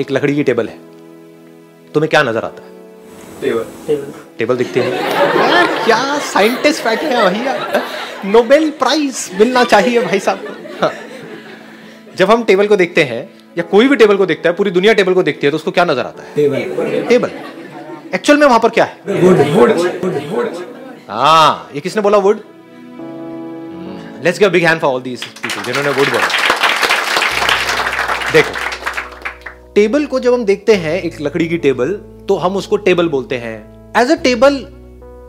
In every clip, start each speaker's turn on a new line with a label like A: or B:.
A: एक लकड़ी की टेबल है। तुम्हें क्या नज़र आता है?
B: टेबल।
A: टेबल। दिखती है। क्या साइंटिस्ट बैठे हैं भैया नोबेल प्राइज मिलना चाहिए भाई साहब को। हाँ। जब हम टेबल को देखते हैं या कोई भी टेबल को देखता है पूरी दुनिया टेबल को देखती है तो उसको क्या नज़र आता है?
B: टेबल।
A: टेबल। एक्चुअल में वहाँ पर क्या है?
B: वुड वुड वुड
A: हाँ ये किसने बोला wood let's give big hand for all these people जिन्होंने वुड बोला। देखो टेबल को जब हम देखते हैं एक लकड़ी की टेबल तो हम उसको टेबल बोलते हैं। एज अ टेबल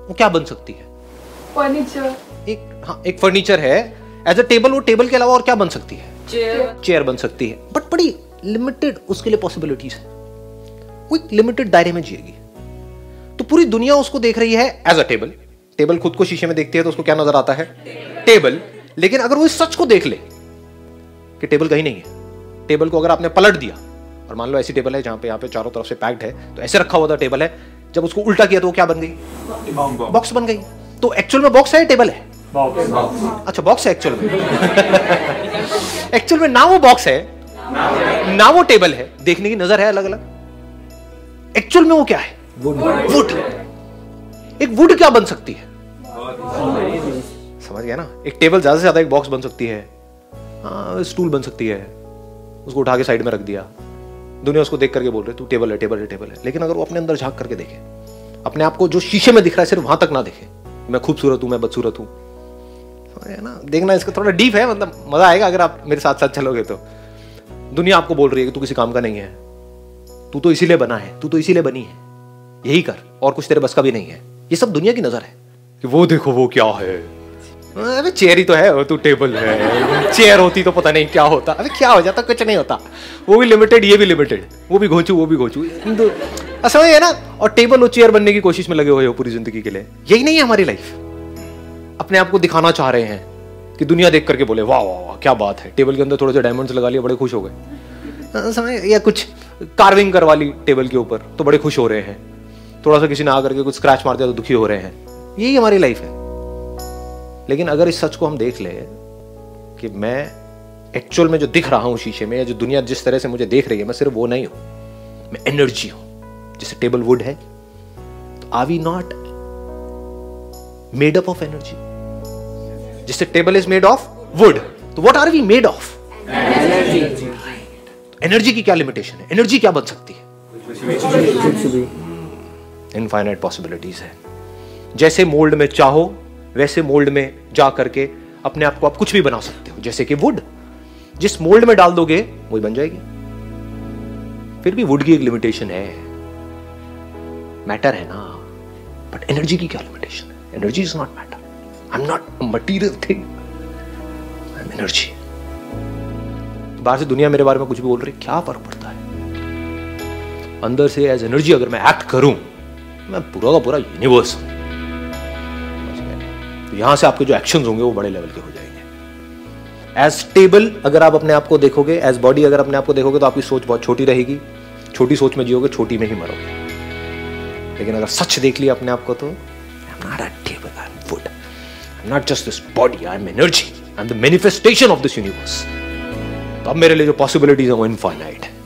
A: वो क्या बन सकती है?
C: फर्नीचर
A: एक हाँ एक फर्नीचर है। एज अ टेबल वो टेबल के अलावा और क्या बन सकती है?
C: चेयर
A: चेयर बन सकती है। बट बड़ी लिमिटेड उसके लिए पॉसिबिलिटीज है। वो एक लिमिटेड दायरे में जिएगी। तो पूरी दुनिया उसको देख रही है एज अ टेबल टेबल खुद को शीशे में देखती है तो उसको क्या नज़र आता है? टेबल लेकिन अगर वो इस सच को देख ले कि टेबल कहीं नहीं है। टेबल को अगर आपने पलट दिया और मान लो ऐसी टेबल है जहाँ पे यहाँ पे चारों तरफ़ से पैक्ड है तो ऐसे रखा हुआ था टेबल है। जब उसको उल्टा किया तो वो क्या बन गई? बॉक्स बन गई। तो एक्चुअल में बॉक्स है टेबल है? अच्छा बॉक्स है एक्चुअल में। एक्चुअल में ना वो बॉक्स है ना वो टेबल है। देखने की नज़र है अलग अलग एक्चुअल में वो क्या है? वुड एक वुड क्या बन सकती है? समझ गया ना? एक टेबल ज़्यादा से ज़्यादा एक बॉक्स बन सकती है। हाँ स्टूल बन सकती है। उसको उठा के साइड में रख दिया। दुनिया उसको देख करके बोल रही, तू टेबल है टेबल है टेबल है। लेकिन अगर वो अपने अंदर झाँक करके देखे, अपने आप को जो शीशे में दिख रहा है, सिर्फ़ वहाँ तक ना देखे, मैं खूबसूरत हूँ, मैं बदसूरत हूँ। समझ ना, देखना इसका थोड़ा डीप है मतलब मज़ा आएगा अगर आप मेरे साथ साथ चलोगे तो। दुनिया आपको बोल रही है कि तू किसी काम का नहीं है। तू तो इसीलिए बना है, तू तो इसीलिए बनी है। यही कर, और कुछ तेरे बस का भी नहीं है। ये सब दुनिया की नज़र है। कि वो देखो, वो क्या है। अबे चेयर ही तो है तू टेबल है। चेयर होती तो पता नहीं क्या होता। अबे क्या हो जाता, कुछ नहीं होता। वो भी लिमिटेड ये भी लिमिटेड वो भी घोचू, वो भी घोचू। तो समझ है ना, और टेबल और चेयर बनने की कोशिश में लगे हुए हो पूरी ज़िंदगी के लिए। यही नहीं है हमारी लाइफ अपने आप को दिखाना चाह रहे हैं कि दुनिया देख करके बोले, वाह वाह क्या बात है। टेबल के अंदर थोड़े से डायमंड्स लगा लिए, बड़े खुश हो गए। समझ या कुछ कार्विंग करवा ली टेबल के ऊपर तो बड़े खुश हो रहे हैं। थोड़ा सा किसी ने आकर के कुछ स्क्रैच मार दिया तो दुखी हो रहे हैं। यही हमारी लाइफ है। लेकिन अगर इस सच को हम देख ले कि मैं एक्चुअल में जो दिख रहा हूँ शीशे में या जो दुनिया जिस तरह से मुझे देख रही है, मैं सिर्फ़ वो नहीं हूँ, मैं एनर्जी हूँ। जैसे टेबल वुड है तो are we not made up of energy जैसे table is made of wood तो what are we made of energy की क्या लिमिटेशन है? एनर्जी क्या बन सकती है? इनफाइनाइट पॉसिबिलिटीज है। जैसे मोल्ड में चाहो वैसे मोल्ड में जा करके अपने आप को आप कुछ भी बना सकते हो। जैसे कि वुड जिस मोल्ड में डाल दोगे, वही बन जाएगी। फिर भी वुड की एक लिमिटेशन है। मैटर है ना। बट एनर्जी की क्या लिमिटेशन है? Energy is not matter I am not material thing I am energy बाहर से दुनिया मेरे बारे में कुछ भी बोल रही, क्या फ़र्क पड़ता है? अंदर से एज एनर्जी अगर मैं एक्ट करूँ, मैं पूरा का पूरा यूनिवर्स हूँ। तो यहाँ से आपके जो एक्शन होंगे वो बड़े लेवल के हो जाएँगे। एज टेबल अगर आप अपने आप को देखोगे एज बॉडी अगर अपने आप को देखोगे तो आपकी सोच बहुत छोटी रहेगी। छोटी सोच में जियोगे, छोटी में ही मरोगे। लेकिन अगर सच देख लिया अपने आप को तो not just this body I am energy I am the manifestation of this universe तो अब मेरे लिए जो पॉसिबिलिटीज है वो इनफाइनाइट है